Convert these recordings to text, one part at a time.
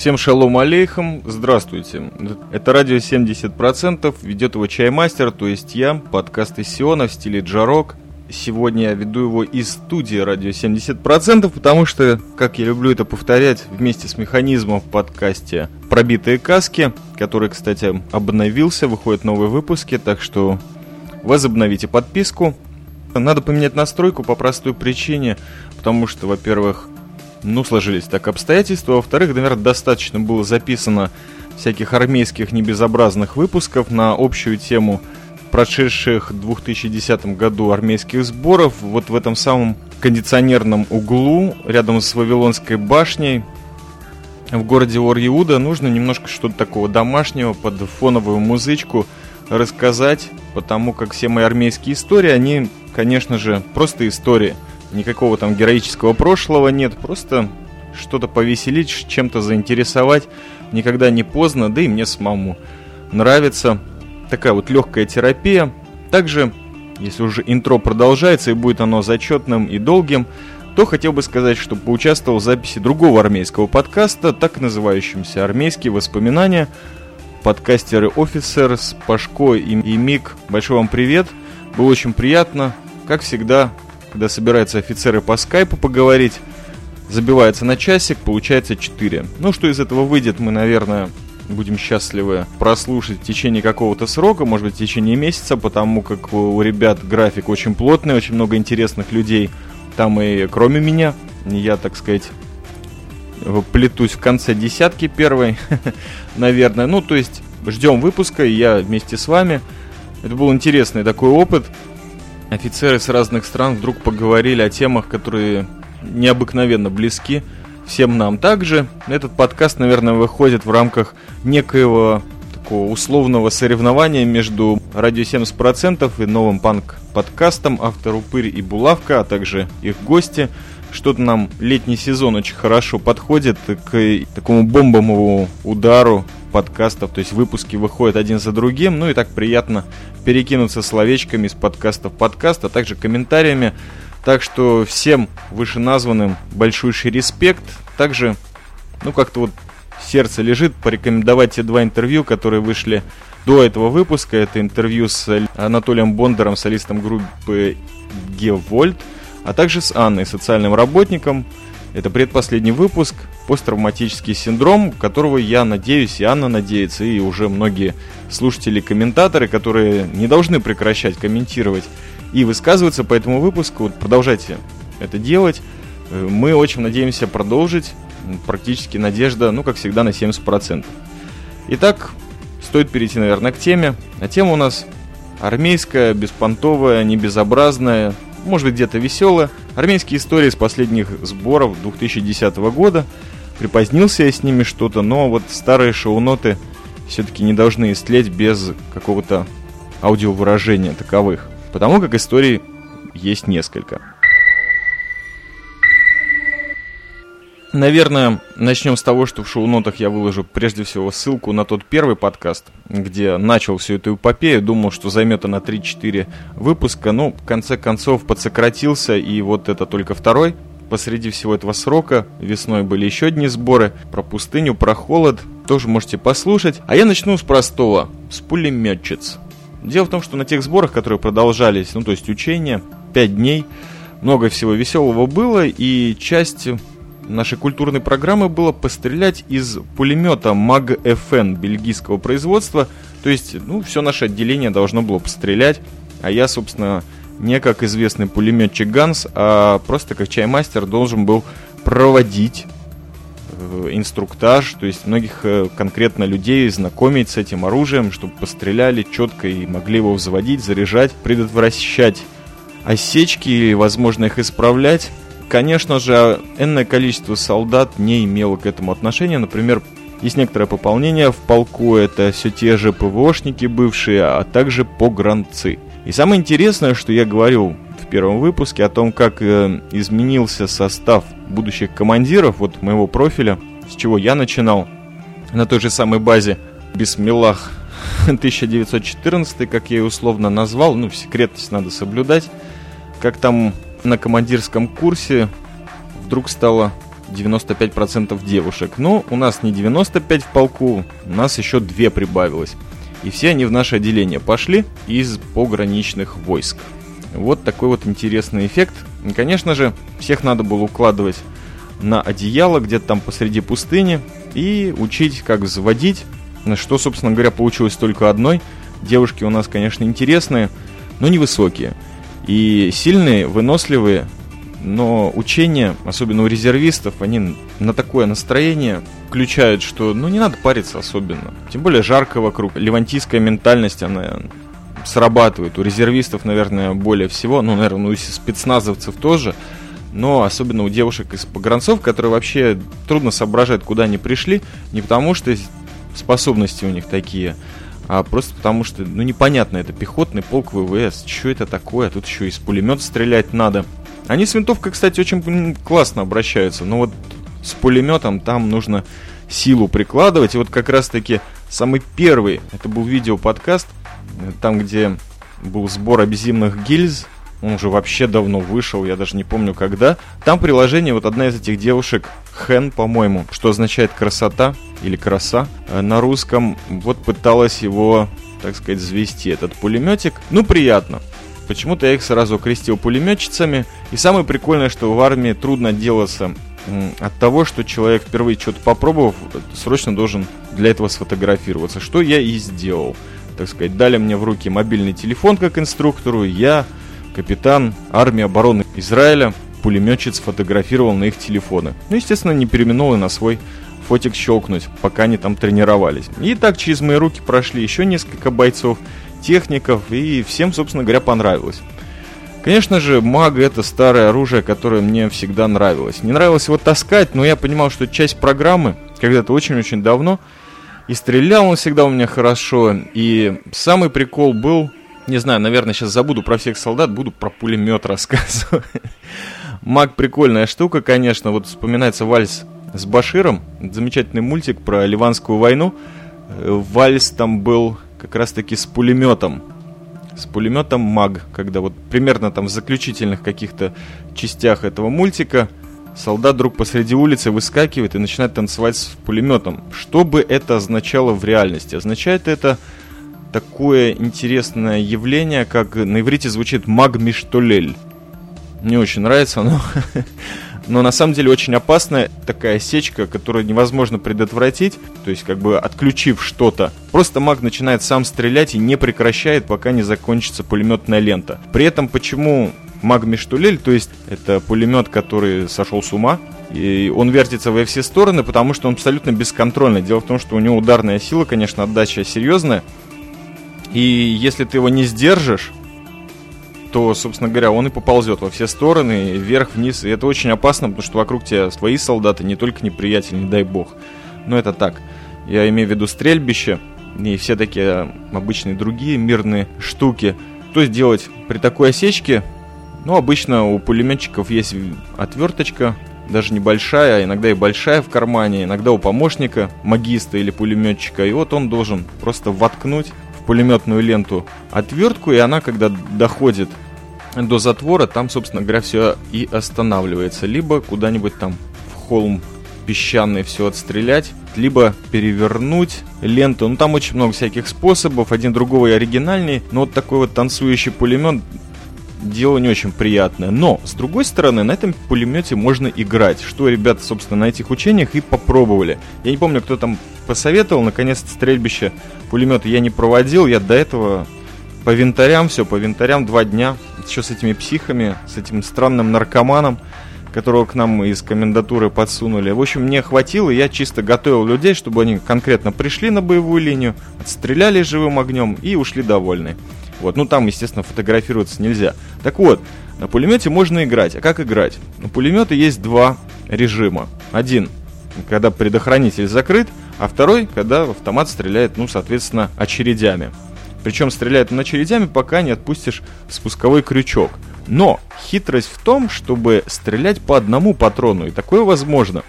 Всем шалом алейхам, здравствуйте. Это радио 70%, ведет его Чаймастер, то есть я, подкаст из Сиона в стиле джарок. Сегодня я веду его из студии радио 70%, потому что, как я люблю это повторять, вместе с механизмом в подкасте «Пробитые каски», который, кстати, обновился, выходят новые выпуски, так что возобновите подписку. Надо поменять настройку по простой причине, потому что, во-первых, ну, сложились так обстоятельства. Во-вторых, наверное, достаточно было записано всяких армейских небезобразных выпусков на общую тему прошедших в 2010 году армейских сборов. Вот в этом самом кондиционерном углу, рядом с Вавилонской башней, в городе Ор-Иуда, нужно немножко что-то такого домашнего под фоновую музычку рассказать, потому как все мои армейские истории, они, конечно же, просто истории – Никакого там героического прошлого нет, просто что-то повеселить, чем-то заинтересовать. Никогда не поздно, да и мне самому нравится. Такая вот легкая терапия. Также, если уже интро продолжается и будет оно зачетным и долгим, то хотел бы сказать, что поучаствовал в записи другого армейского подкаста, так называющимся «Армейские воспоминания». Подкастеры Офицер с Пашко и, и Мик. Большой вам привет. Было очень приятно. Как всегда, когда собираются офицеры по скайпу поговорить, забивается на часик, получается 4. Ну, что из этого выйдет, мы, наверное, будем счастливы прослушать в течение какого-то срока, может быть, в течение месяца, потому как у ребят график очень плотный, очень много интересных людей. Там и кроме меня, я, так сказать, плетусь в конце десятки первой, наверное. Ну, то есть, ждем выпуска, и я вместе с вами. Это был интересный такой опыт офицеры с разных стран вдруг поговорили о темах, которые необыкновенно близки всем нам. Также этот подкаст, наверное, выходит в рамках некоего такого условного соревнования между радио 70% и новым панк-подкастом автор Упырь и Булавка, а также их гости. Что-то нам летний сезон очень хорошо подходит к такому бомбовому удару подкастов, то есть выпуски выходят один за другим, ну и так приятно перекинуться словечками из подкаста в подкаст, а также комментариями. Так что всем вышеназванным большущий респект. Также, ну как-то вот сердце лежит порекомендовать те два интервью, которые вышли до этого выпуска. Это интервью с Анатолием Бондаром, солистом группы Гевольт, а также с Анной, социальным работником. Это предпоследний выпуск, посттравматический синдром, которого я надеюсь, и Анна надеется, и уже многие слушатели-комментаторы, которые не должны прекращать комментировать и высказываться по этому выпуску. Продолжайте это делать. Э, мы очень надеемся продолжить. Практически надежда, ну, как всегда, на 70%. Итак, стоит перейти, наверное, к теме. А тема у нас армейская, беспонтовая, небезобразная, может быть где-то веселая. Армейские истории с последних сборов 2010 года. Припозднился я с ними что-то, но вот старые шоу-ноты все-таки не должны истлеть без какого-то аудиовыражения таковых. Потому как историй есть несколько. Наверное, начнем с того, что в шоу-нотах я выложу прежде всего ссылку на тот первый подкаст, где начал всю эту эпопею, думал, что займет она 3-4 выпуска, но в конце концов подсократился, и вот это только второй. Посреди всего этого срока весной были еще одни сборы про пустыню, про холод, тоже можете послушать. А я начну с простого, с пулеметчиц. Дело в том, что на тех сборах, которые продолжались, ну то есть учения, 5 дней, много всего веселого было, и часть нашей культурной программы было пострелять из пулемета МАГ-ФН бельгийского производства. То есть, ну, все наше отделение должно было пострелять. А я, собственно, не как известный пулеметчик Ганс, а просто как чаймастер должен был проводить э, инструктаж, то есть многих э, конкретно людей знакомить с этим оружием, чтобы постреляли четко и могли его взводить, заряжать, предотвращать осечки или, возможно, их исправлять. Конечно же, энное количество солдат не имело к этому отношения. Например, есть некоторое пополнение в полку, это все те же ПВОшники бывшие, а также погранцы. И самое интересное, что я говорил в первом выпуске о том, как э, изменился состав будущих командиров, вот моего профиля, с чего я начинал, на той же самой базе Бисмиллах 1914, как я ее условно назвал, ну, секретность надо соблюдать, как там на командирском курсе вдруг стало 95% девушек. Но у нас не 95 в полку, у нас еще две прибавилось. И все они в наше отделение пошли из пограничных войск. Вот такой вот интересный эффект. И, конечно же, всех надо было укладывать на одеяло где-то там посреди пустыни и учить, как взводить. Что, собственно говоря, получилось только одной. Девушки у нас, конечно, интересные, но невысокие. И сильные, выносливые, но учения, особенно у резервистов, они на такое настроение включают, что ну не надо париться особенно. Тем более жарко вокруг. Левантийская ментальность, она срабатывает. У резервистов, наверное, более всего, ну, наверное, у спецназовцев тоже, но особенно у девушек из погранцов, которые вообще трудно соображают, куда они пришли, не потому что способности у них такие, а просто потому что, ну, непонятно, это пехотный полк ВВС, что это такое, тут еще из пулемета стрелять надо. Они с винтовкой, кстати, очень классно обращаются, но вот с пулеметом там нужно силу прикладывать, и вот как раз-таки самый первый, это был видео-подкаст, там, где был сбор абизивных гильз, он уже вообще давно вышел, я даже не помню когда. Там приложение, вот одна из этих девушек, Хэн, по-моему, что означает красота или краса э, на русском, вот пыталась его, так сказать, завести, этот пулеметик. Ну, приятно. Почему-то я их сразу окрестил пулеметчицами. И самое прикольное, что в армии трудно делаться от того, что человек впервые что-то попробовав, срочно должен для этого сфотографироваться. Что я и сделал так сказать, дали мне в руки мобильный телефон как инструктору, я, капитан армии обороны Израиля, пулеметчик сфотографировал на их телефоны. Ну, естественно, не переменул и на свой фотик щелкнуть, пока они там тренировались. И так через мои руки прошли еще несколько бойцов, техников, и всем, собственно говоря, понравилось. Конечно же, маг это старое оружие, которое мне всегда нравилось. Не нравилось его таскать, но я понимал, что часть программы, когда-то очень-очень давно, и стрелял он всегда у меня хорошо. И самый прикол был, не знаю, наверное, сейчас забуду про всех солдат, буду про пулемет рассказывать. Маг прикольная штука, конечно. Вот вспоминается вальс с Баширом. Замечательный мультик про Ливанскую войну. Вальс там был как раз-таки с пулеметом. С пулеметом маг, когда вот примерно там в заключительных каких-то частях этого мультика солдат вдруг посреди улицы выскакивает и начинает танцевать с пулеметом. Что бы это означало в реальности? Означает это такое интересное явление, как на иврите звучит магмиштолель. Мне очень нравится оно. Но на самом деле очень опасная такая сечка, которую невозможно предотвратить. То есть, как бы отключив что-то, просто маг начинает сам стрелять и не прекращает, пока не закончится пулеметная лента. При этом, почему Магмиштулель, то есть это пулемет, который сошел с ума, и он вертится во все стороны, потому что он абсолютно бесконтрольный. Дело в том, что у него ударная сила, конечно, отдача серьезная, и если ты его не сдержишь, то, собственно говоря, он и поползет во все стороны, вверх, вниз, и это очень опасно, потому что вокруг тебя твои солдаты, не только неприятели, не дай бог. Но это так. Я имею в виду стрельбище и все такие обычные другие мирные штуки. То есть делать при такой осечке ну, обычно у пулеметчиков есть отверточка, даже небольшая, а иногда и большая в кармане, иногда у помощника, магиста или пулеметчика, и вот он должен просто воткнуть в пулеметную ленту отвертку, и она, когда доходит до затвора, там, собственно говоря, все и останавливается. Либо куда-нибудь там в холм песчаный все отстрелять, либо перевернуть ленту. Ну, там очень много всяких способов, один другого и оригинальней, но вот такой вот танцующий пулемет дело не очень приятное. Но, с другой стороны, на этом пулемете можно играть, что ребята, собственно, на этих учениях и попробовали. Я не помню, кто там посоветовал, наконец-то стрельбище пулемета я не проводил, я до этого по винтарям, все, по винтарям два дня, еще с этими психами, с этим странным наркоманом, которого к нам из комендатуры подсунули. В общем, мне хватило, я чисто готовил людей, чтобы они конкретно пришли на боевую линию, отстреляли живым огнем и ушли довольны. Вот, ну там, естественно, фотографироваться нельзя. Так вот, на пулемете можно играть. А как играть? На пулемета есть два режима. Один, когда предохранитель закрыт, а второй, когда автомат стреляет, ну, соответственно, очередями. Причем стреляет он очередями, пока не отпустишь спусковой крючок. Но хитрость в том, чтобы стрелять по одному патрону, и такое возможно.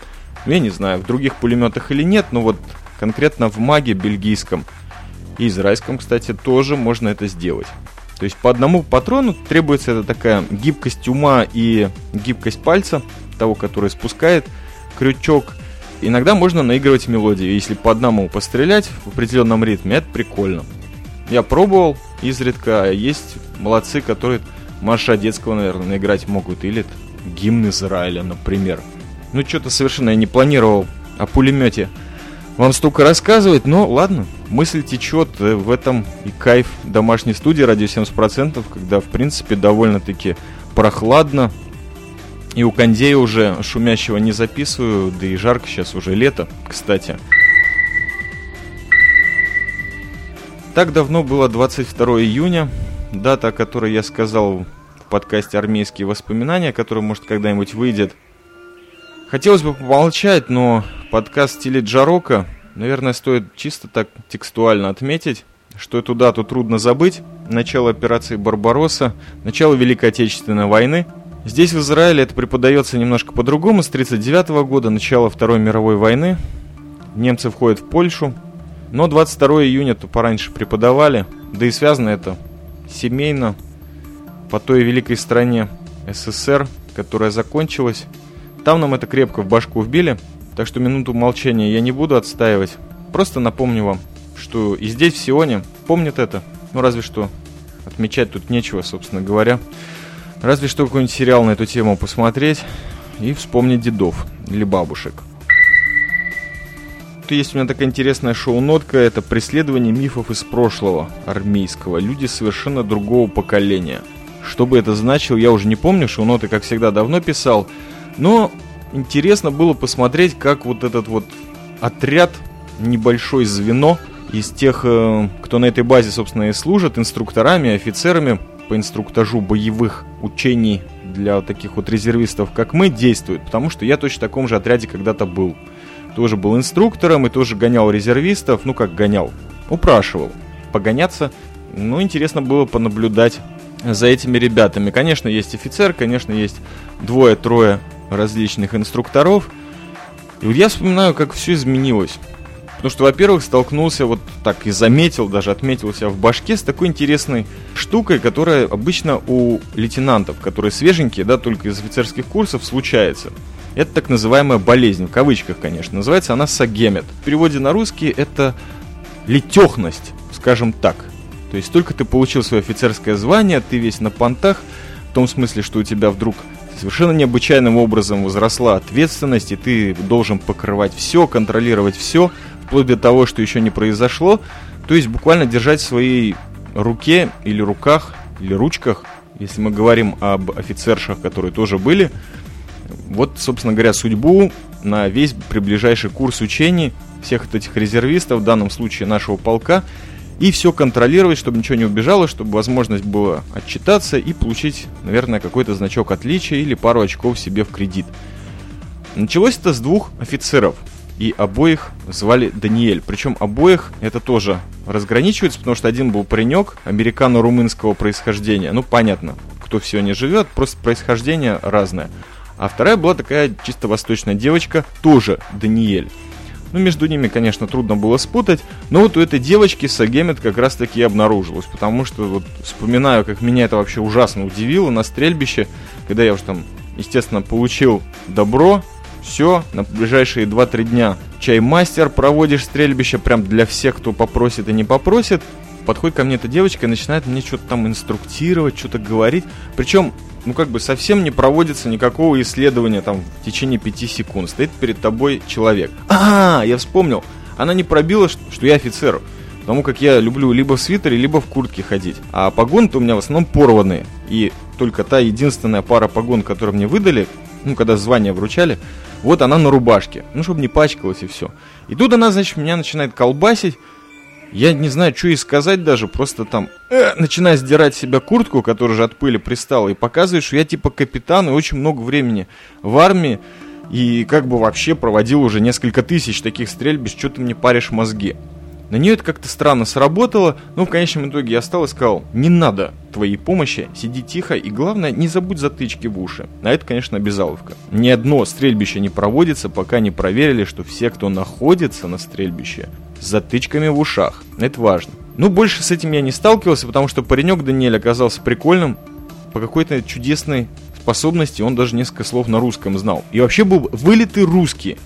Я не знаю, в других пулеметах или нет, но вот конкретно в маге бельгийском и израильском, кстати, тоже можно это сделать. То есть по одному патрону требуется это такая гибкость ума и гибкость пальца, того, который спускает крючок. Иногда можно наигрывать мелодию. Если по одному пострелять в определенном ритме, это прикольно. Я пробовал изредка. Есть молодцы, которые марша детского, наверное, наиграть могут. Или гимн Израиля, например. Ну, что-то совершенно я не планировал о пулемете вам столько рассказывать, но ладно, мысль течет, э, в этом и кайф домашней студии радио 70%, когда в принципе довольно-таки прохладно, и у кондея уже шумящего не записываю, да и жарко сейчас уже лето, кстати. Так давно было 22 июня, дата, о которой я сказал в подкасте «Армейские воспоминания», который, может, когда-нибудь выйдет. Хотелось бы помолчать, но подкаст стиле Джарока, наверное, стоит чисто так текстуально отметить, что эту дату трудно забыть. Начало операции «Барбаросса», начало Великой Отечественной войны. Здесь, в Израиле, это преподается немножко по-другому. С 1939 года, начало Второй мировой войны. Немцы входят в Польшу. Но 22 июня то пораньше преподавали. Да и связано это семейно по той великой стране СССР, которая закончилась. Там нам это крепко в башку вбили – так что минуту молчания я не буду отстаивать. Просто напомню вам, что и здесь, в Сионе, помнят это. Ну, разве что отмечать тут нечего, собственно говоря. Разве что какой-нибудь сериал на эту тему посмотреть и вспомнить дедов или бабушек. Тут есть у меня такая интересная шоу-нотка, это преследование мифов из прошлого армейского. Люди совершенно другого поколения. Что бы это значило, я уже не помню, шоу-ноты, как всегда, давно писал. Но интересно было посмотреть, как вот этот вот отряд, небольшое звено из тех, э, кто на этой базе, собственно, и служит, инструкторами, офицерами по инструктажу боевых учений для таких вот резервистов, как мы, действует. Потому что я точно в таком же отряде когда-то был. Тоже был инструктором и тоже гонял резервистов. Ну, как гонял? Упрашивал. Погоняться. Ну, интересно было понаблюдать за этими ребятами. Конечно, есть офицер, конечно, есть двое-трое различных инструкторов. И вот я вспоминаю, как все изменилось. Потому что, во-первых, столкнулся вот так и заметил, даже отметил себя в башке с такой интересной штукой, которая обычно у лейтенантов, которые свеженькие, да, только из офицерских курсов, случается. Это так называемая болезнь, в кавычках, конечно. Называется она сагемет. В переводе на русский это летехность, скажем так. То есть только ты получил свое офицерское звание, ты весь на понтах, в том смысле, что у тебя вдруг совершенно необычайным образом возросла ответственность, и ты должен покрывать все, контролировать все, вплоть до того, что еще не произошло. То есть буквально держать в своей руке или руках, или ручках, если мы говорим об офицершах, которые тоже были, вот, собственно говоря, судьбу на весь приближайший курс учений всех этих резервистов, в данном случае нашего полка, и все контролировать, чтобы ничего не убежало, чтобы возможность была отчитаться и получить, наверное, какой-то значок отличия или пару очков себе в кредит. Началось это с двух офицеров, и обоих звали Даниэль. Причем обоих это тоже разграничивается, потому что один был паренек американо-румынского происхождения. Ну, понятно, кто в Сионе живет, просто происхождение разное. А вторая была такая чисто восточная девочка, тоже Даниэль. Ну, между ними, конечно, трудно было спутать, но вот у этой девочки Сагемет как раз-таки обнаружилась, потому что вот вспоминаю, как меня это вообще ужасно удивило на стрельбище, когда я уже там, естественно, получил добро, все, на ближайшие 2-3 дня чаймастер проводишь стрельбище прям для всех, кто попросит и не попросит. Подходит ко мне эта девочка и начинает мне что-то там инструктировать, что-то говорить. Причем ну как бы совсем не проводится никакого исследования там в течение пяти секунд. Стоит перед тобой человек. А, я вспомнил. Она не пробила, что я офицер. Потому как я люблю либо в свитере, либо в куртке ходить. А погоны-то у меня в основном порванные. И только та единственная пара погон, которую мне выдали, ну, когда звание вручали, вот она на рубашке. Ну, чтобы не пачкалась и все. И тут она, значит, меня начинает колбасить. Я не знаю, что и сказать даже, просто там э, начинаю сдирать себя куртку, которая же от пыли пристала, и показывает, что я типа капитан и очень много времени в армии, и как бы вообще проводил уже несколько тысяч таких стрельбищ, что ты мне паришь мозги. На нее это как-то странно сработало, но в конечном итоге я стал и сказал, не надо твоей помощи, сиди тихо и главное, не забудь затычки в уши. А это, конечно, обязаловка. Ни одно стрельбище не проводится, пока не проверили, что все, кто находится на стрельбище, с затычками в ушах. Это важно. Ну, больше с этим я не сталкивался, потому что паренек Даниэль оказался прикольным. По какой-то чудесной способности, он даже несколько слов на русском знал. И вообще был вылитый русский.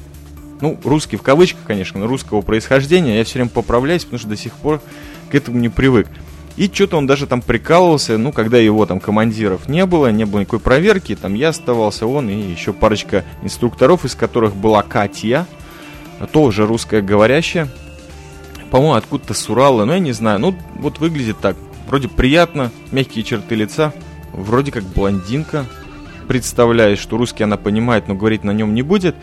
Ну, русский в кавычках, конечно, но русского происхождения. Я все время поправляюсь, потому что до сих пор к этому не привык. И что-то он даже там прикалывался, ну, когда его там командиров не было, не было никакой проверки, там я оставался, он и еще парочка инструкторов, из которых была Катя, тоже русская говорящая, по-моему, откуда-то с Урала, но я не знаю, ну, вот выглядит так, вроде приятно, мягкие черты лица, вроде как блондинка, представляет, что русский она понимает, но говорить на нем не будет.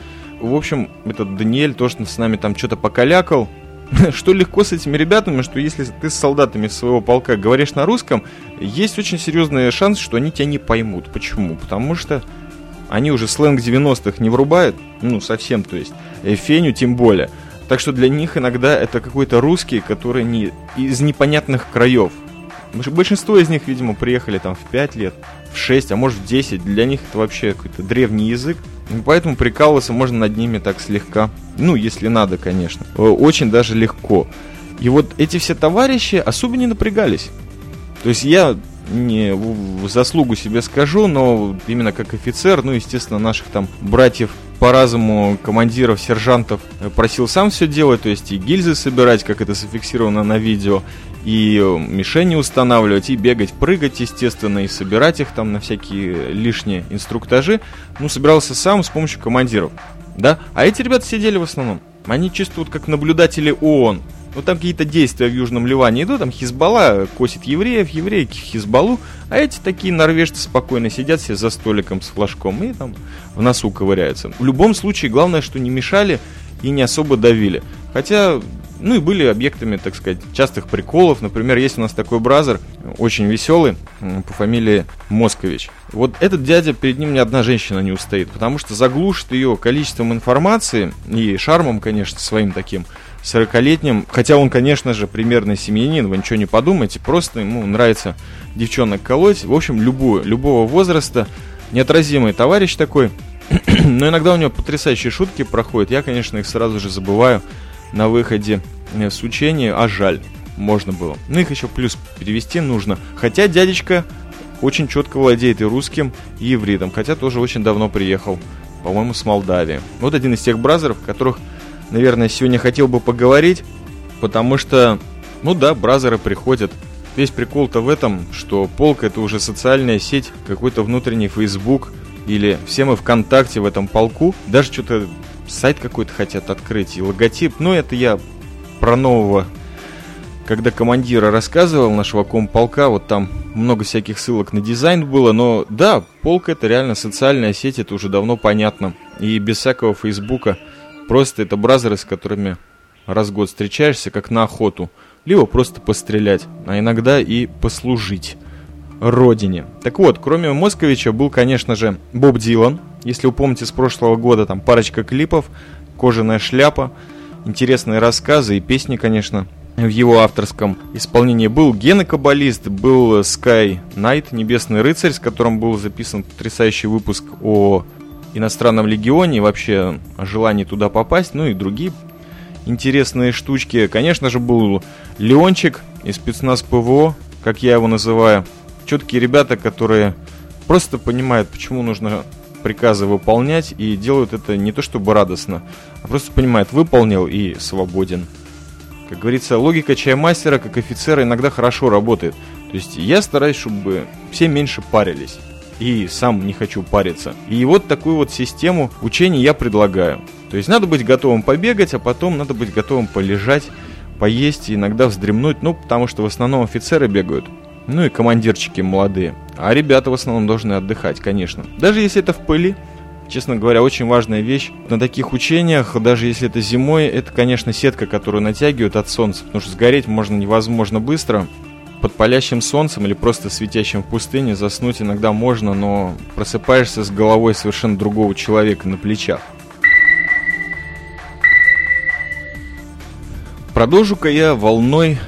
В общем, этот Даниэль тоже с нами там что-то покалякал, что легко с этими ребятами, что если ты с солдатами своего полка говоришь на русском, есть очень серьезный шанс, что они тебя не поймут. Почему? Потому что они уже сленг 90-х не врубают, ну, совсем, то есть, и феню тем более. Так что для них иногда это какой-то русский, который не, из непонятных краев. Большинство из них, видимо, приехали там в 5 лет, в 6, а может в 10. Для них это вообще какой-то древний язык. И поэтому прикалываться можно над ними так слегка. Ну, если надо, конечно. Э, очень даже легко. И вот эти все товарищи особо не напрягались. То есть я не в заслугу себе скажу, но именно как офицер, ну, естественно, наших там братьев по разуму командиров, сержантов э, просил сам все делать, то есть и гильзы собирать, как это зафиксировано на видео, и э, мишени устанавливать, и бегать, прыгать, естественно, и собирать их там на всякие лишние инструктажи. Ну, собирался сам с помощью командиров, да? А эти ребята сидели в основном. Они чисто вот как наблюдатели ООН. Вот там какие-то действия в Южном Ливане идут, там Хизбалла косит евреев, евреи Хизбаллу, а эти такие норвежцы спокойно сидят все за столиком с флажком и там в носу ковыряются. В любом случае, главное, что не мешали и не особо давили. Хотя ну и были объектами, так сказать, частых приколов. Например, есть у нас такой бразер, очень веселый, по фамилии Москович. Вот этот дядя, перед ним ни одна женщина не устоит, потому что заглушит ее количеством информации и шармом, конечно, своим таким 40-летним. Хотя он, конечно же, примерный семьянин, вы ничего не подумайте, просто ему нравится девчонок колоть. В общем, любую, любого возраста. Неотразимый товарищ такой. Но иногда у него потрясающие шутки проходят. Я, конечно, их сразу же забываю на выходе э, с учения, а жаль, можно было. Ну, их еще плюс перевести нужно. Хотя дядечка очень четко владеет и русским, и ивритом, хотя тоже очень давно приехал, по-моему, с Молдавии. Вот один из тех бразеров, которых, наверное, сегодня хотел бы поговорить, потому что, ну да, бразеры приходят. Весь прикол-то в этом, что полк это уже социальная сеть, какой-то внутренний Facebook, или все мы ВКонтакте в этом полку, даже что-то сайт какой-то хотят открыть и логотип. Ну, это я про нового, когда командира рассказывал нашего комполка, вот там много всяких ссылок на дизайн было, но да, полк это реально социальная сеть, это уже давно понятно. И без всякого фейсбука, просто это бразеры, с которыми раз в год встречаешься, как на охоту. Либо просто пострелять, а иногда и послужить родине. Так вот, кроме Московича был, конечно же, Боб Дилан. Если вы помните с прошлого года, там парочка клипов, кожаная шляпа, интересные рассказы и песни, конечно, в его авторском исполнении был Гена Каббалист, был Sky Knight, Небесный рыцарь, с которым был записан потрясающий выпуск о иностранном легионе, вообще о желании туда попасть, ну и другие интересные штучки. Конечно же, был Леончик из спецназ ПВО, как я его называю четкие ребята, которые просто понимают, почему нужно приказы выполнять и делают это не то чтобы радостно, а просто понимают, выполнил и свободен. Как говорится, логика чаймастера как офицера иногда хорошо работает. То есть я стараюсь, чтобы все меньше парились. И сам не хочу париться. И вот такую вот систему учений я предлагаю. То есть надо быть готовым побегать, а потом надо быть готовым полежать, поесть и иногда вздремнуть. Ну, потому что в основном офицеры бегают ну и командирчики молодые. А ребята в основном должны отдыхать, конечно. Даже если это в пыли, честно говоря, очень важная вещь. На таких учениях, даже если это зимой, это, конечно, сетка, которую натягивают от солнца, потому что сгореть можно невозможно быстро. Под палящим солнцем или просто светящим в пустыне заснуть иногда можно, но просыпаешься с головой совершенно другого человека на плечах. Продолжу-ка я волной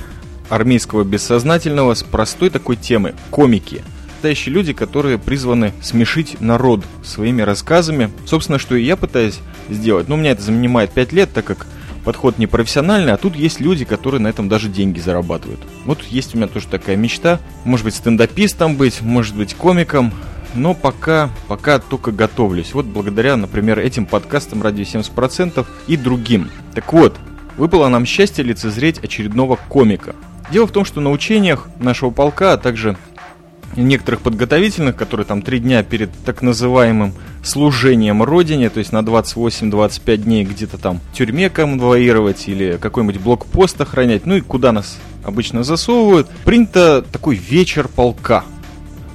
армейского бессознательного с простой такой темы – комики. Настоящие люди, которые призваны смешить народ своими рассказами. Собственно, что и я пытаюсь сделать. Но у меня это занимает 5 лет, так как подход не профессиональный, а тут есть люди, которые на этом даже деньги зарабатывают. Вот есть у меня тоже такая мечта. Может быть, стендапистом быть, может быть, комиком. но пока, пока только готовлюсь. Вот благодаря, например, этим подкастам «Радио 70%» и другим. Так вот, выпало нам счастье лицезреть очередного комика. Дело в том, что на учениях нашего полка, а также некоторых подготовительных, которые там три дня перед так называемым служением Родине, то есть на 28-25 дней где-то там в тюрьме конвоировать или какой-нибудь блокпост охранять, ну и куда нас обычно засовывают, принято такой вечер полка.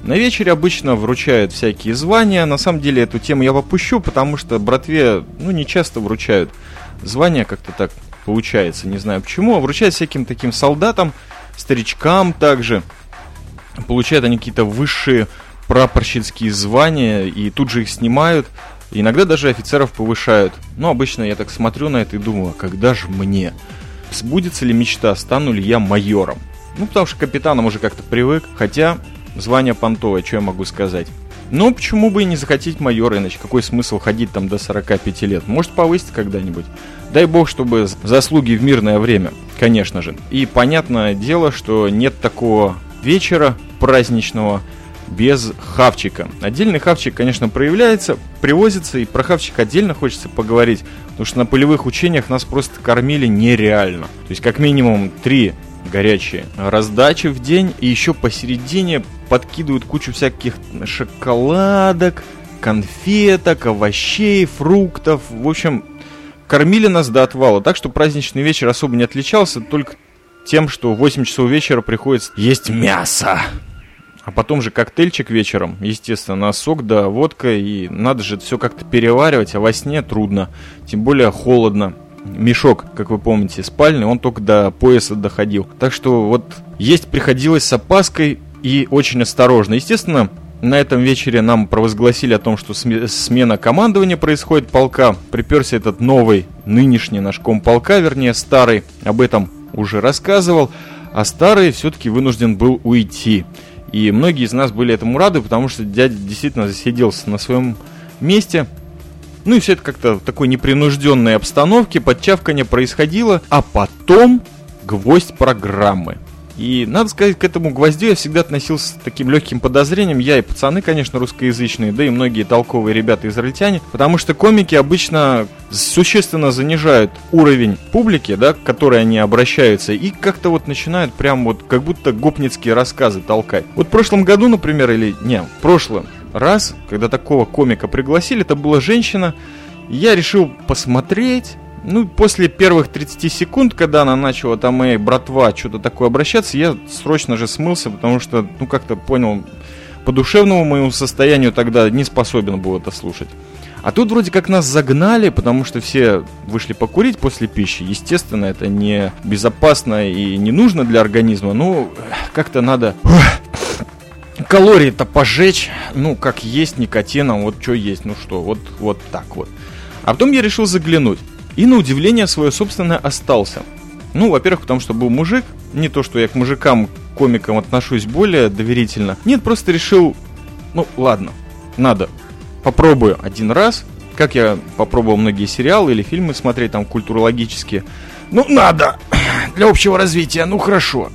На вечере обычно вручают всякие звания. На самом деле эту тему я попущу, потому что братве, ну, не часто вручают звания, как-то так получается, не знаю почему. А вручают всяким таким солдатам, старичкам также – получают они какие-то высшие прапорщицкие звания, и тут же их снимают. Иногда даже офицеров повышают. Но обычно я так смотрю на это и думаю, а когда же мне? Сбудется ли мечта, стану ли я майором? Ну, потому что капитаном уже как-то привык, хотя звание понтовое, что я могу сказать. Ну, почему бы и не захотеть майора, иначе какой смысл ходить там до 45 лет? Может, повысить когда-нибудь? Дай бог, чтобы заслуги в мирное время, конечно же. И понятное дело, что нет такого вечера праздничного без хавчика. Отдельный хавчик, конечно, проявляется, привозится, и про хавчик отдельно хочется поговорить, потому что на полевых учениях нас просто кормили нереально. То есть как минимум три горячие раздачи в день, и еще посередине подкидывают кучу всяких шоколадок, конфеток, овощей, фруктов. В общем, кормили нас до отвала, так что праздничный вечер особо не отличался, только тем, что в 8 часов вечера приходится есть мясо. А потом же коктейльчик вечером, естественно, сок да водка, и надо же все как-то переваривать, а во сне трудно, тем более холодно. Мешок, как вы помните, спальный, он только до пояса доходил. Так что вот есть приходилось с опаской и очень осторожно. Естественно, на этом вечере нам провозгласили о том, что смена командования происходит полка. Приперся этот новый, нынешний наш комполка, вернее старый. Об этом уже рассказывал, а старый все-таки вынужден был уйти. И многие из нас были этому рады, потому что дядя действительно засиделся на своем месте. Ну и все это как-то в такой непринужденной обстановке, подчавканье происходило, а потом гвоздь программы – и надо сказать, к этому гвоздю я всегда относился с таким легким подозрением. Я и пацаны, конечно, русскоязычные, да и многие толковые ребята израильтяне, потому что комики обычно существенно занижают уровень публики, да, к которой они обращаются, и как-то вот начинают прям вот как будто гопницкие рассказы толкать. Вот в прошлом году, например, или не, в прошлом раз, когда такого комика пригласили, это была женщина, я решил посмотреть, ну, после первых 30 секунд, когда она начала там, эй, братва, что-то такое обращаться, я срочно же смылся, потому что, ну, как-то понял, по душевному моему состоянию тогда не способен был это слушать. А тут вроде как нас загнали, потому что все вышли покурить после пищи. Естественно, это не безопасно и не нужно для организма. Ну, как-то надо калории-то пожечь. Ну, как есть никотином, вот что есть, ну что, вот, вот так вот. А потом я решил заглянуть. И на удивление свое собственное остался. Ну, во-первых, потому что был мужик. Не то, что я к мужикам, комикам отношусь более доверительно. Нет, просто решил, ну, ладно, надо. Попробую один раз. Как я попробовал многие сериалы или фильмы смотреть там культурологические. Ну, надо! Для общего развития, ну хорошо.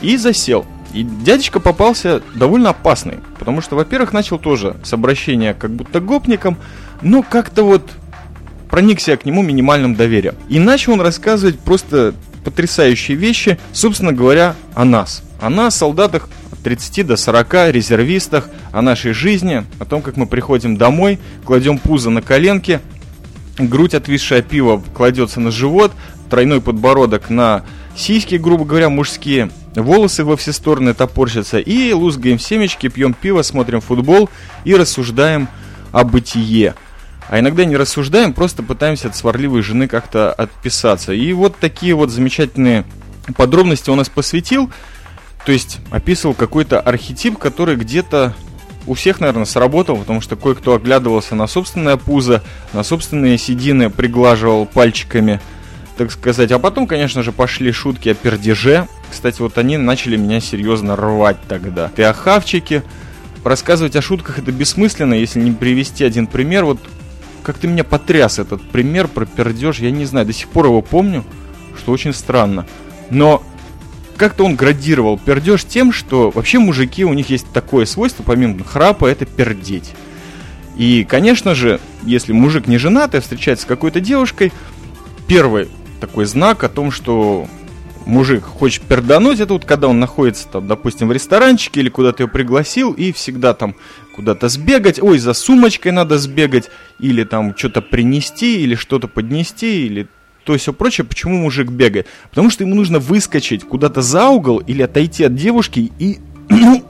И засел. И дядечка попался довольно опасный. Потому что, во-первых, начал тоже с обращения как будто гопником. Но как-то вот проникся к нему минимальным доверием. И начал он рассказывать просто потрясающие вещи, собственно говоря, о нас. О нас, солдатах от 30 до 40, резервистах, о нашей жизни, о том, как мы приходим домой, кладем пузо на коленки, грудь отвисшая пиво кладется на живот, тройной подбородок на сиськи, грубо говоря, мужские, волосы во все стороны топорщатся, и лузгаем семечки, пьем пиво, смотрим футбол и рассуждаем о бытие а иногда не рассуждаем, просто пытаемся от сварливой жены как-то отписаться. И вот такие вот замечательные подробности он нас посвятил, то есть описывал какой-то архетип, который где-то у всех, наверное, сработал, потому что кое-кто оглядывался на собственное пузо, на собственные седины, приглаживал пальчиками, так сказать. А потом, конечно же, пошли шутки о пердеже. Кстати, вот они начали меня серьезно рвать тогда. Ты о хавчике. Рассказывать о шутках это бессмысленно, если не привести один пример. Вот как ты меня потряс этот пример про пердеж, я не знаю, до сих пор его помню, что очень странно. Но как-то он градировал пердеж тем, что вообще мужики, у них есть такое свойство, помимо храпа, это пердеть. И, конечно же, если мужик не женатый, а встречается с какой-то девушкой, первый такой знак о том, что мужик хочет пердануть, это вот когда он находится, там, допустим, в ресторанчике или куда-то ее пригласил, и всегда там куда-то сбегать, ой, за сумочкой надо сбегать, или там что-то принести, или что-то поднести, или то есть все прочее. Почему мужик бегает? Потому что ему нужно выскочить куда-то за угол или отойти от девушки и ну,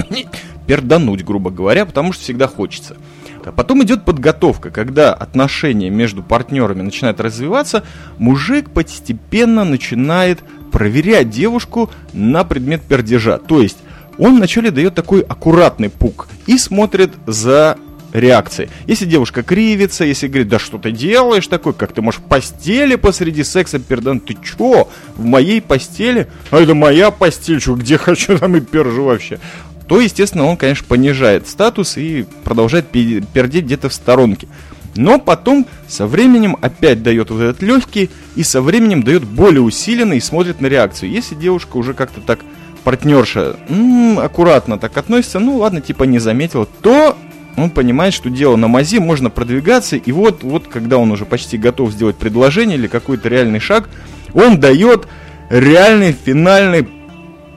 пердануть, грубо говоря, потому что всегда хочется. А потом идет подготовка, когда отношения между партнерами начинают развиваться, мужик постепенно начинает проверять девушку на предмет пердежа. То есть он вначале дает такой аккуратный пук и смотрит за реакцией. Если девушка кривится, если говорит, да что ты делаешь такой, как ты можешь в постели посреди секса пердан, ты чё, в моей постели? А это моя постель, что где хочу, там и пержу вообще то, естественно, он, конечно, понижает статус и продолжает пердеть где-то в сторонке. Но потом со временем опять дает вот этот легкий и со временем дает более усиленный и смотрит на реакцию. Если девушка уже как-то так партнерша м-м, аккуратно так относится, ну ладно, типа не заметила, то он понимает, что дело на мази, можно продвигаться, и вот, вот когда он уже почти готов сделать предложение или какой-то реальный шаг, он дает реальный финальный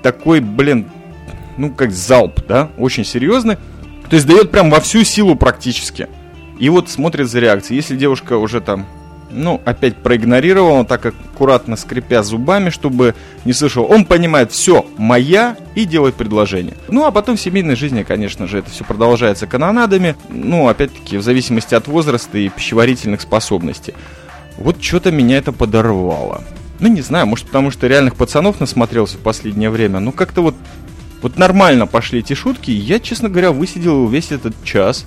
такой, блин, ну, как залп, да, очень серьезный. То есть дает прям во всю силу практически. И вот смотрит за реакцией. Если девушка уже там, ну, опять проигнорировала, так аккуратно скрипя зубами, чтобы не слышал, он понимает, все, моя, и делает предложение. Ну, а потом в семейной жизни, конечно же, это все продолжается канонадами, ну, опять-таки, в зависимости от возраста и пищеварительных способностей. Вот что-то меня это подорвало. Ну, не знаю, может, потому что реальных пацанов насмотрелся в последнее время. Ну, как-то вот вот нормально пошли эти шутки, я, честно говоря, высидел весь этот час.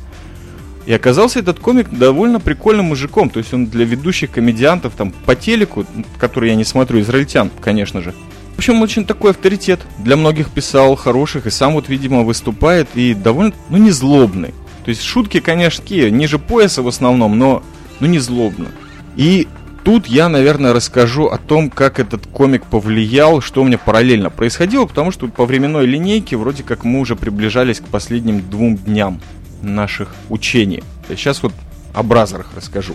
И оказался этот комик довольно прикольным мужиком. То есть он для ведущих комедиантов там по телеку, который я не смотрю, израильтян, конечно же. В общем, очень такой авторитет. Для многих писал хороших и сам вот, видимо, выступает и довольно, ну, не злобный. То есть шутки, конечно, ниже пояса в основном, но, ну, не злобно. И Тут я, наверное, расскажу о том, как этот комик повлиял, что у меня параллельно происходило, потому что по временной линейке вроде как мы уже приближались к последним двум дням наших учений. Сейчас вот о бразерах расскажу.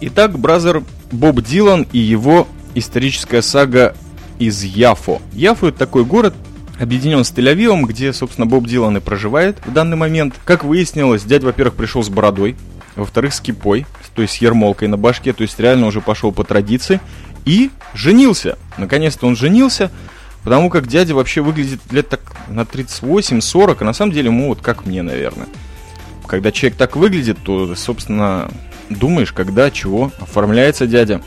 Итак, бразер Боб Дилан и его историческая сага из Яфо. Яфо это такой город объединен с Тель-Авивом, где, собственно, Боб Дилан и проживает в данный момент. Как выяснилось, дядь, во-первых, пришел с бородой, во-вторых, с кипой, то есть с ермолкой на башке, то есть реально уже пошел по традиции, и женился. Наконец-то он женился, потому как дядя вообще выглядит лет так на 38-40, а на самом деле ему вот как мне, наверное. Когда человек так выглядит, то, собственно, думаешь, когда, чего, оформляется дядя.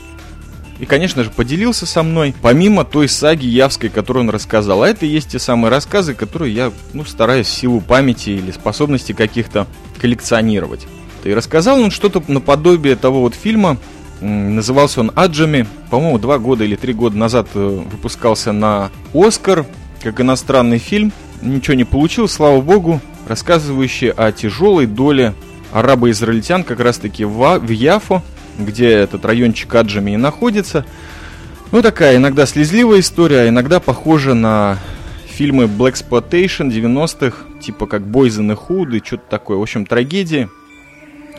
И, конечно же, поделился со мной, помимо той саги Явской, которую он рассказал. А это и есть те самые рассказы, которые я ну, стараюсь в силу памяти или способности каких-то коллекционировать. И рассказал он что-то наподобие того вот фильма, назывался он «Аджами», по-моему, два года или три года назад э, выпускался на «Оскар», как иностранный фильм, ничего не получил, слава богу, рассказывающий о тяжелой доле арабо-израильтян как раз-таки в, в Яфо, где этот райончик Аджами и находится. Ну, такая иногда слезливая история, а иногда похожа на фильмы Black Exploitation 90-х, типа как Boys in the Hood и что-то такое. В общем, трагедии,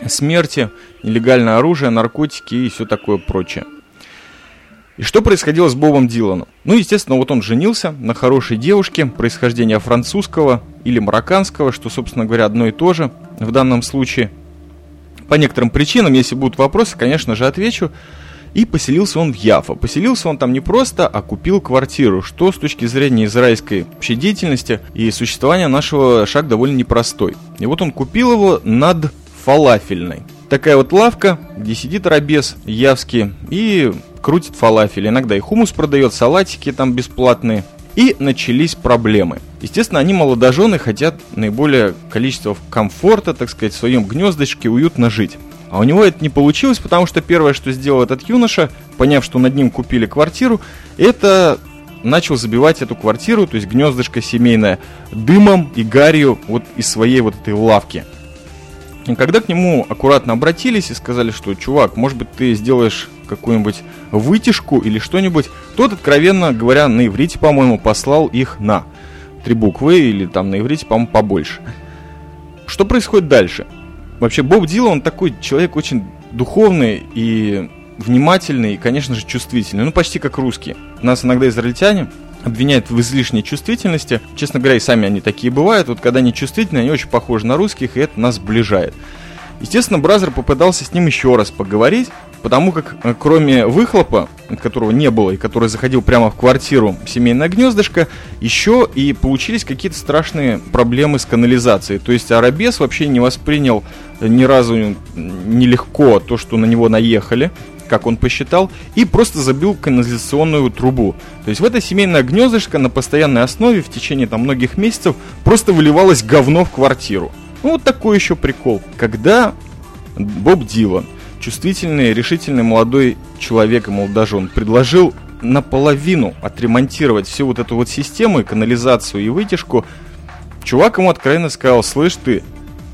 смерти, нелегальное оружие, наркотики и все такое прочее. И что происходило с Бобом Диланом? Ну, естественно, вот он женился на хорошей девушке, происхождения французского или марокканского, что, собственно говоря, одно и то же в данном случае – по некоторым причинам, если будут вопросы, конечно же, отвечу. И поселился он в Яфа. Поселился он там не просто, а купил квартиру, что с точки зрения израильской вообще деятельности и существования нашего шаг довольно непростой. И вот он купил его над фалафельной. Такая вот лавка, где сидит рабес явский и крутит фалафель. Иногда и хумус продает, салатики там бесплатные. И начались проблемы. Естественно, они молодожены хотят наиболее количество комфорта, так сказать, в своем гнездочке уютно жить. А у него это не получилось, потому что первое, что сделал этот юноша, поняв, что над ним купили квартиру, это начал забивать эту квартиру, то есть гнездышко семейное, дымом и гарью вот из своей вот этой лавки. Когда к нему аккуратно обратились и сказали, что, чувак, может быть, ты сделаешь какую-нибудь вытяжку или что-нибудь, тот, откровенно говоря, на иврите, по-моему, послал их на три буквы или там на иврите, по-моему, побольше. Что происходит дальше? Вообще, Боб Дилан, он такой человек очень духовный и внимательный, и, конечно же, чувствительный. Ну, почти как русские. Нас иногда израильтяне обвиняют в излишней чувствительности. Честно говоря, и сами они такие бывают. Вот когда они чувствительны, они очень похожи на русских, и это нас сближает. Естественно, Бразер попытался с ним еще раз поговорить, потому как э, кроме выхлопа, которого не было и который заходил прямо в квартиру семейное гнездышко, еще и получились какие-то страшные проблемы с канализацией. То есть Арабес вообще не воспринял ни разу нелегко то, что на него наехали как он посчитал, и просто забил канализационную трубу. То есть в это семейное гнездышко на постоянной основе в течение там многих месяцев просто выливалось говно в квартиру. Ну вот такой еще прикол. Когда Боб Дилан, чувствительный, решительный молодой человек и молодожен, предложил наполовину отремонтировать всю вот эту вот систему, и канализацию и вытяжку, чувак ему откровенно сказал, слышь ты,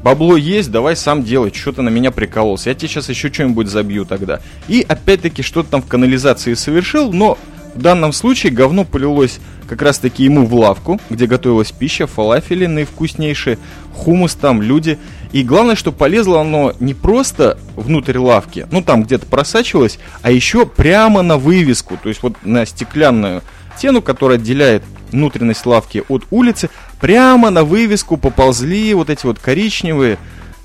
бабло есть, давай сам делай, что то на меня прикололся, я тебе сейчас еще что-нибудь забью тогда. И опять-таки что-то там в канализации совершил, но в данном случае говно полилось как раз таки ему в лавку, где готовилась пища, фалафели наивкуснейшие, хумус там, люди. И главное, что полезло оно не просто внутрь лавки, ну там где-то просачивалось, а еще прямо на вывеску, то есть вот на стеклянную стену, которая отделяет внутренность лавки от улицы, прямо на вывеску поползли вот эти вот коричневые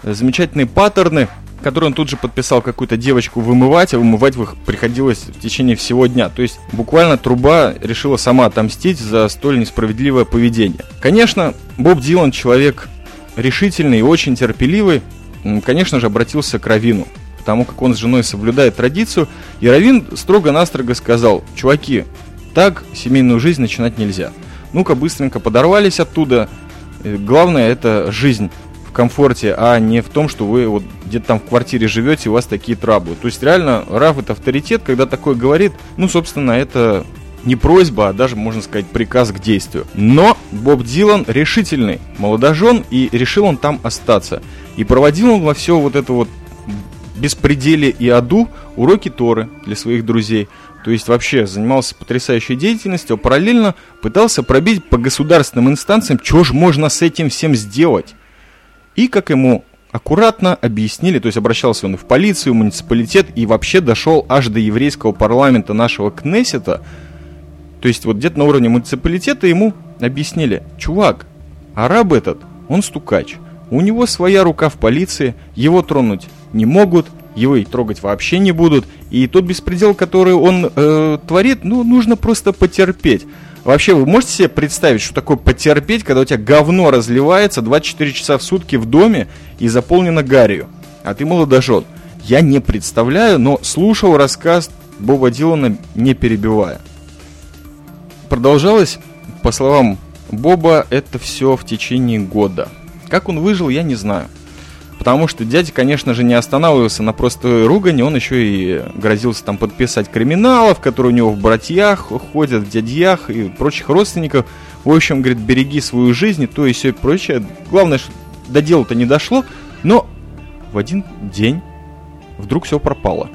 э, замечательные паттерны, которые он тут же подписал какую-то девочку вымывать, а вымывать их приходилось в течение всего дня. То есть буквально труба решила сама отомстить за столь несправедливое поведение. Конечно, Боб Дилан человек решительный и очень терпеливый, конечно же, обратился к Равину, потому как он с женой соблюдает традицию, и Равин строго-настрого сказал, чуваки, так семейную жизнь начинать нельзя. Ну-ка, быстренько подорвались оттуда. Э, главное это жизнь в комфорте, а не в том, что вы вот где-то там в квартире живете, и у вас такие траблы. То есть реально Раф это авторитет, когда такое говорит, ну, собственно, это не просьба, а даже, можно сказать, приказ к действию. Но Боб Дилан решительный молодожен, и решил он там остаться. И проводил он во все вот это вот беспределе и аду уроки Торы для своих друзей. То есть вообще занимался потрясающей деятельностью, а параллельно пытался пробить по государственным инстанциям, что же можно с этим всем сделать. И как ему аккуратно объяснили, то есть обращался он и в полицию, в муниципалитет, и вообще дошел аж до еврейского парламента нашего Кнессета. То есть вот где-то на уровне муниципалитета ему объяснили, чувак, араб этот, он стукач. У него своя рука в полиции, его тронуть не могут, его и трогать вообще не будут. И тот беспредел, который он э, творит, ну, нужно просто потерпеть. Вообще, вы можете себе представить, что такое потерпеть, когда у тебя говно разливается 24 часа в сутки в доме и заполнено гарью, а ты молодожен? Я не представляю, но слушал рассказ Боба Дилана, не перебивая. Продолжалось, по словам Боба, это все в течение года. Как он выжил, я не знаю. Потому что дядя, конечно же, не останавливался на простой ругани, он еще и грозился там подписать криминалов, которые у него в братьях ходят, в дядьях и прочих родственников. В общем, говорит, береги свою жизнь и то и все и прочее. Главное, что до дела-то не дошло, но в один день вдруг все пропало.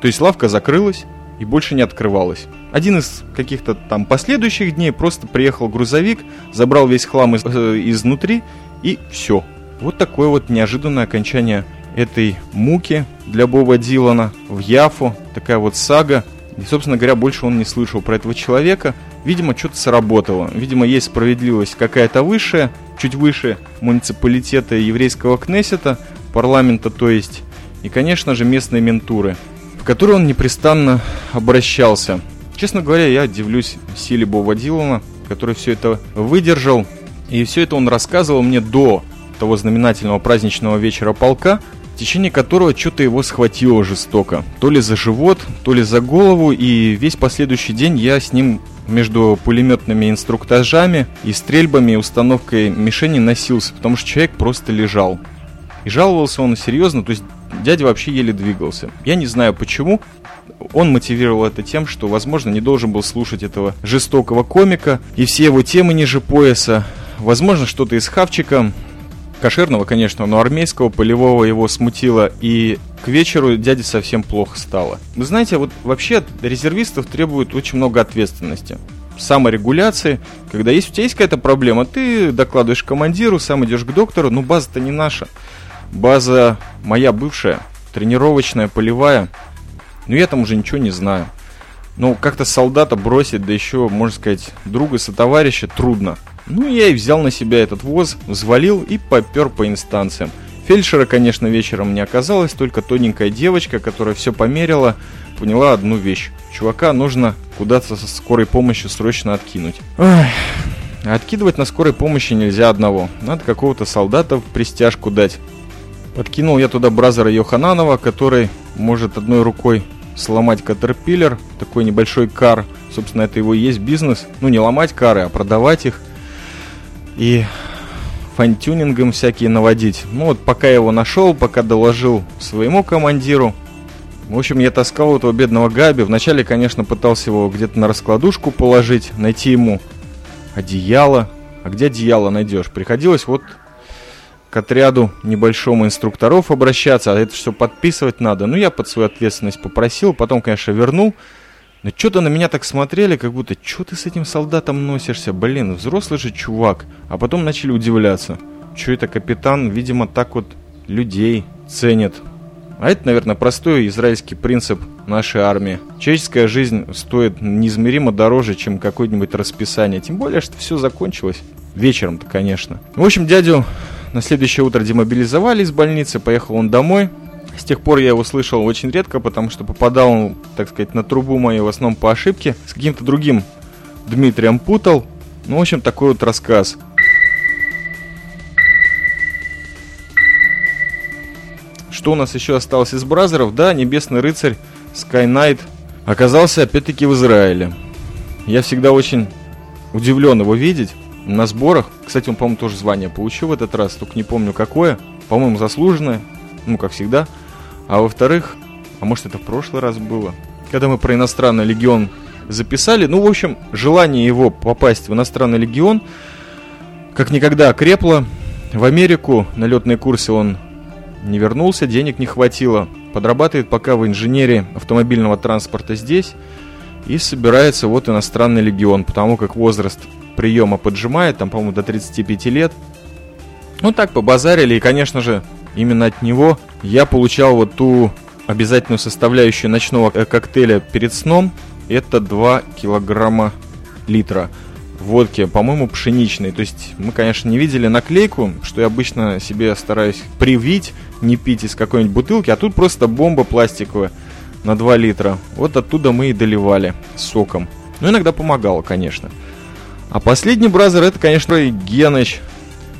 То есть лавка закрылась и больше не открывалась. Один из каких-то там последующих дней просто приехал грузовик, забрал весь хлам из, э, изнутри и все, вот такое вот неожиданное окончание этой муки для Боба Дилана в Яфу. Такая вот сага. И, собственно говоря, больше он не слышал про этого человека. Видимо, что-то сработало. Видимо, есть справедливость какая-то высшая, чуть выше муниципалитета еврейского Кнессета, парламента, то есть. И, конечно же, местные ментуры, в которые он непрестанно обращался. Честно говоря, я удивлюсь силе Боба Дилана, который все это выдержал. И все это он рассказывал мне до того знаменательного праздничного вечера полка, в течение которого что-то его схватило жестоко. То ли за живот, то ли за голову, и весь последующий день я с ним между пулеметными инструктажами и стрельбами и установкой мишени носился, потому что человек просто лежал. И жаловался он серьезно, то есть дядя вообще еле двигался. Я не знаю почему. Он мотивировал это тем, что, возможно, не должен был слушать этого жестокого комика и все его темы ниже пояса. Возможно, что-то из хавчика кошерного, конечно, но армейского, полевого его смутило, и к вечеру дяде совсем плохо стало. Вы знаете, вот вообще резервистов требуют очень много ответственности. Саморегуляции, когда есть у тебя есть какая-то проблема, ты докладываешь командиру, сам идешь к доктору, но база-то не наша. База моя бывшая, тренировочная, полевая. Но я там уже ничего не знаю. Ну, как-то солдата бросить, да еще, можно сказать, друга сотоварища трудно. Ну, я и взял на себя этот воз, взвалил и попер по инстанциям. Фельдшера, конечно, вечером не оказалось, только тоненькая девочка, которая все померила, поняла одну вещь. Чувака нужно куда-то со скорой помощью срочно откинуть. Ой, откидывать на скорой помощи нельзя одного. Надо какого-то солдата в пристяжку дать. Подкинул я туда бразера Йохананова, который может одной рукой сломать катерпиллер, такой небольшой кар. Собственно, это его и есть бизнес. Ну, не ломать кары, а продавать их. И фантюнингом всякие наводить. Ну вот пока я его нашел, пока доложил своему командиру. В общем, я таскал этого бедного Габи. Вначале, конечно, пытался его где-то на раскладушку положить, найти ему одеяло. А где одеяло найдешь? Приходилось вот к отряду небольшому инструкторов обращаться, а это все подписывать надо. Ну, я под свою ответственность попросил, потом, конечно, вернул. Но что-то на меня так смотрели, как будто, что ты с этим солдатом носишься? Блин, взрослый же чувак. А потом начали удивляться. Что это капитан, видимо, так вот людей ценит. А это, наверное, простой израильский принцип нашей армии. Человеческая жизнь стоит неизмеримо дороже, чем какое-нибудь расписание. Тем более, что все закончилось. Вечером-то, конечно. В общем, дядю на следующее утро демобилизовали из больницы, поехал он домой. С тех пор я его слышал очень редко, потому что попадал так сказать, на трубу мою в основном по ошибке. С каким-то другим Дмитрием путал. Ну, в общем, такой вот рассказ. Что у нас еще осталось из бразеров? Да, Небесный рыцарь Knight оказался опять-таки в Израиле. Я всегда очень удивлен его видеть на сборах. Кстати, он, по-моему, тоже звание получил в этот раз, только не помню какое. По-моему, заслуженное, ну, как всегда. А во-вторых, а может это в прошлый раз было, когда мы про иностранный легион записали. Ну, в общем, желание его попасть в иностранный легион как никогда окрепло. В Америку на летные курсы он не вернулся, денег не хватило. Подрабатывает пока в инженерии автомобильного транспорта здесь. И собирается вот иностранный легион, потому как возраст приема поджимает, там, по-моему, до 35 лет. Ну так, побазарили, и, конечно же, именно от него я получал вот ту обязательную составляющую ночного коктейля перед сном. Это 2 килограмма литра водки, по-моему, пшеничной. То есть мы, конечно, не видели наклейку, что я обычно себе стараюсь привить, не пить из какой-нибудь бутылки, а тут просто бомба пластиковая на 2 литра. Вот оттуда мы и доливали соком. Ну, иногда помогало, конечно. А последний бразер это, конечно, Геныч,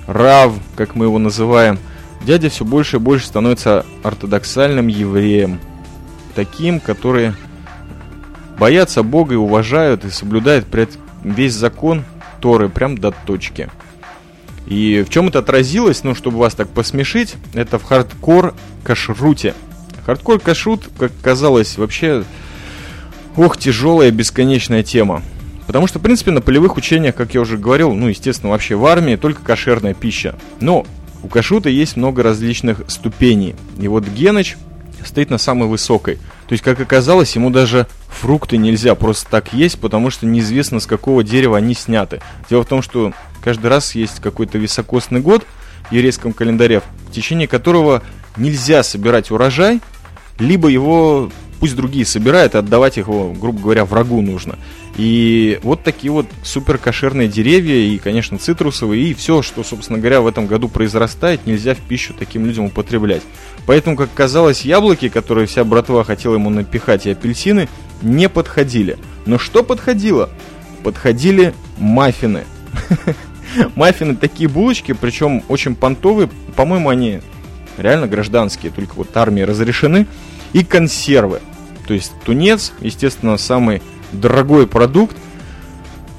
Рав, как мы его называем. Дядя все больше и больше становится ортодоксальным евреем. Таким, которые боятся Бога и уважают и соблюдают весь закон Торы прям до точки. И в чем это отразилось, ну, чтобы вас так посмешить, это в хардкор кашруте. Хардкор кашрут, как казалось, вообще, ох, тяжелая бесконечная тема. Потому что, в принципе, на полевых учениях, как я уже говорил, ну, естественно, вообще в армии только кошерная пища. Но у кашута есть много различных ступеней. И вот Геныч стоит на самой высокой. То есть, как оказалось, ему даже фрукты нельзя просто так есть, потому что неизвестно, с какого дерева они сняты. Дело в том, что каждый раз есть какой-то високосный год в еврейском календаре, в течение которого нельзя собирать урожай, либо его пусть другие собирают, и отдавать его, грубо говоря, врагу нужно. И вот такие вот супер кошерные деревья, и, конечно, цитрусовые, и все, что, собственно говоря, в этом году произрастает, нельзя в пищу таким людям употреблять. Поэтому, как казалось, яблоки, которые вся братва хотела ему напихать, и апельсины, не подходили. Но что подходило? Подходили маффины. Маффины такие булочки, причем очень понтовые. По-моему, они реально гражданские, только вот армии разрешены. И консервы. То есть тунец, естественно, самый дорогой продукт.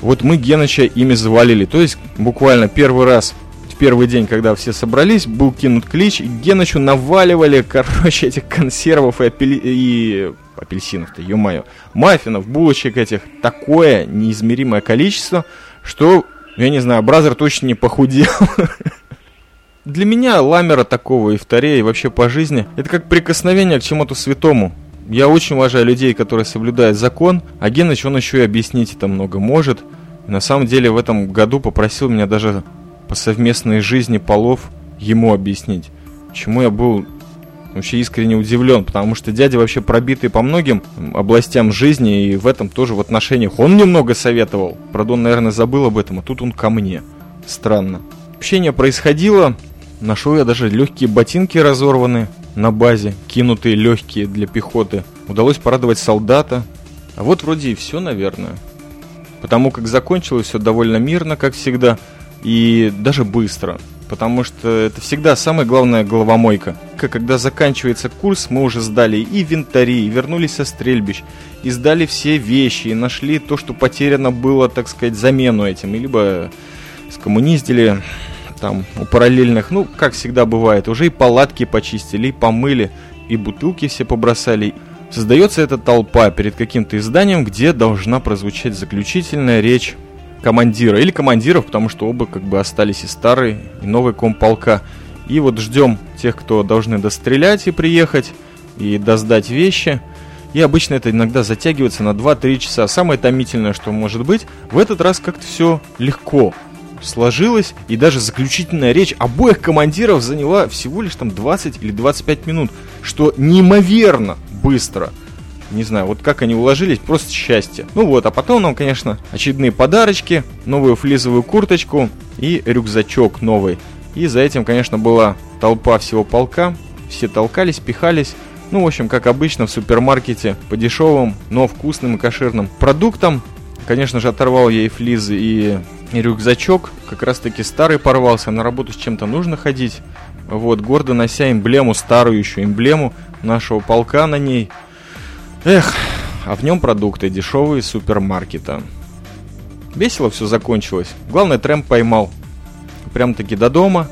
Вот мы Геныча ими завалили. То есть буквально первый раз в первый день, когда все собрались, был кинут клич, и Генычу наваливали, короче, этих консервов и, апель... и апельсинов-то, ё-моё, маффинов, булочек этих, такое неизмеримое количество, что, я не знаю, Бразер точно не похудел. для меня ламера такого и вторее, и вообще по жизни, это как прикосновение к чему-то святому. Я очень уважаю людей, которые соблюдают закон, а Геныч, он еще и объяснить это много может. И на самом деле в этом году попросил меня даже по совместной жизни полов ему объяснить. Чему я был вообще искренне удивлен, потому что дядя вообще пробитый по многим областям жизни и в этом тоже в отношениях. Он немного советовал, правда он, наверное, забыл об этом, а тут он ко мне. Странно. Общение происходило, нашел я даже легкие ботинки разорванные на базе, кинутые легкие для пехоты. Удалось порадовать солдата. А вот вроде и все, наверное. Потому как закончилось все довольно мирно, как всегда, и даже быстро потому что это всегда самая главная головомойка. Когда заканчивается курс, мы уже сдали и винтари, и вернулись со стрельбищ, и сдали все вещи, и нашли то, что потеряно было, так сказать, замену этим, и либо скоммуниздили там у параллельных, ну, как всегда бывает, уже и палатки почистили, и помыли, и бутылки все побросали. Создается эта толпа перед каким-то изданием, где должна прозвучать заключительная речь командира или командиров, потому что оба как бы остались и старый, и новый комполка. И вот ждем тех, кто должны дострелять и приехать, и доздать вещи. И обычно это иногда затягивается на 2-3 часа. Самое томительное, что может быть, в этот раз как-то все легко сложилось, и даже заключительная речь обоих командиров заняла всего лишь там 20 или 25 минут, что неимоверно быстро – не знаю, вот как они уложились, просто счастье. Ну вот, а потом нам, конечно, очередные подарочки, новую флизовую курточку и рюкзачок новый. И за этим, конечно, была толпа всего полка. Все толкались, пихались. Ну, в общем, как обычно в супермаркете, по дешевым, но вкусным и кошерным продуктам. Конечно же, оторвал я и флизы, и, рюкзачок. Как раз таки старый порвался, на работу с чем-то нужно ходить. Вот, гордо нося эмблему, старую еще эмблему нашего полка на ней – Эх, а в нем продукты дешевые супермаркета. Весело все закончилось. Главное, трэмп поймал. Прям-таки до дома.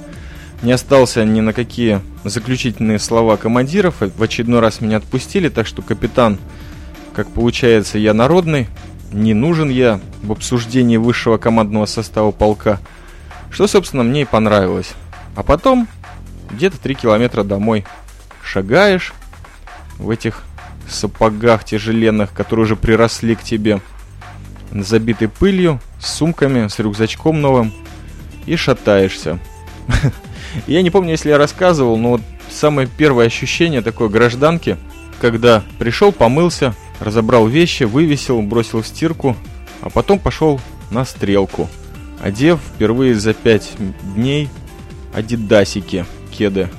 Не остался ни на какие заключительные слова командиров. В очередной раз меня отпустили, так что капитан, как получается, я народный. Не нужен я в обсуждении высшего командного состава полка. Что, собственно, мне и понравилось. А потом где-то 3 километра домой. Шагаешь в этих сапогах тяжеленных, которые уже приросли к тебе, забитый пылью, с сумками, с рюкзачком новым, и шатаешься. Я не помню, если я рассказывал, но вот самое первое ощущение такой гражданки, когда пришел, помылся, разобрал вещи, вывесил, бросил в стирку, а потом пошел на стрелку, одев впервые за пять дней адидасики, кеды.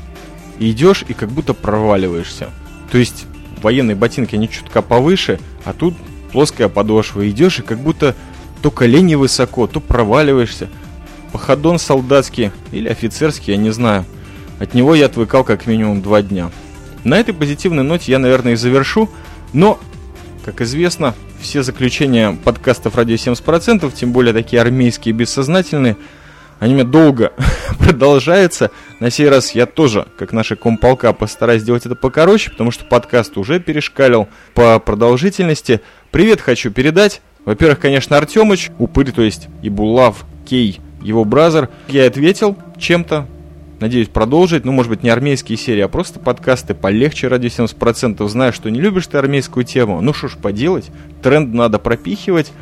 И идешь и как будто проваливаешься. То есть военные ботинки, они чутка повыше, а тут плоская подошва. Идешь и как будто то колени высоко, то проваливаешься. Походон солдатский или офицерский, я не знаю. От него я отвыкал как минимум два дня. На этой позитивной ноте я, наверное, и завершу. Но, как известно, все заключения подкастов «Радио 70%», тем более такие армейские и бессознательные – они у меня долго продолжаются. На сей раз я тоже, как наша комполка, постараюсь сделать это покороче, потому что подкаст уже перешкалил по продолжительности. Привет хочу передать. Во-первых, конечно, Артемыч, упырь, то есть Ибулав Кей, его бразер. Я ответил чем-то, Надеюсь продолжить, ну, может быть, не армейские серии, а просто подкасты полегче ради 70%. Знаю, что не любишь ты армейскую тему. Ну, что ж поделать, тренд надо пропихивать.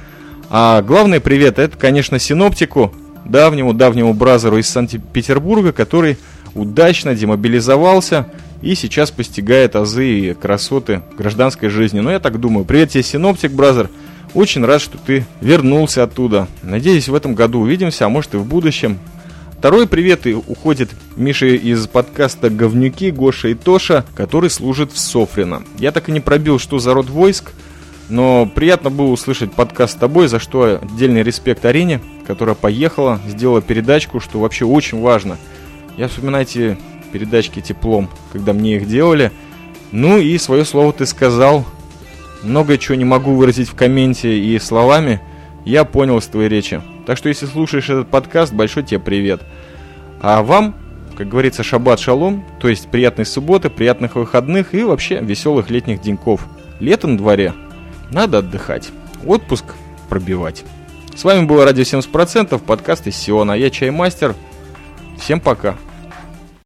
А главный привет, это, конечно, синоптику, давнему-давнему бразеру из Санкт-Петербурга, который удачно демобилизовался и сейчас постигает азы и красоты гражданской жизни. Но я так думаю. Привет тебе, синоптик, бразер. Очень рад, что ты вернулся оттуда. Надеюсь, в этом году увидимся, а может и в будущем. Второй привет и уходит Миша из подкаста «Говнюки» Гоша и Тоша, который служит в Софрино. Я так и не пробил, что за род войск, но приятно было услышать подкаст с тобой, за что отдельный респект Арине, которая поехала, сделала передачку, что вообще очень важно. Я вспоминаю эти передачки теплом, когда мне их делали. Ну и свое слово ты сказал. Много чего не могу выразить в комменте и словами. Я понял из твоей речи. Так что если слушаешь этот подкаст, большой тебе привет. А вам, как говорится, шаббат шалом, то есть приятной субботы, приятных выходных и вообще веселых летних деньков. Лето на дворе, надо отдыхать. Отпуск пробивать. С вами было Радио 70%, подкаст из Сиона. Я Чаймастер. Всем пока.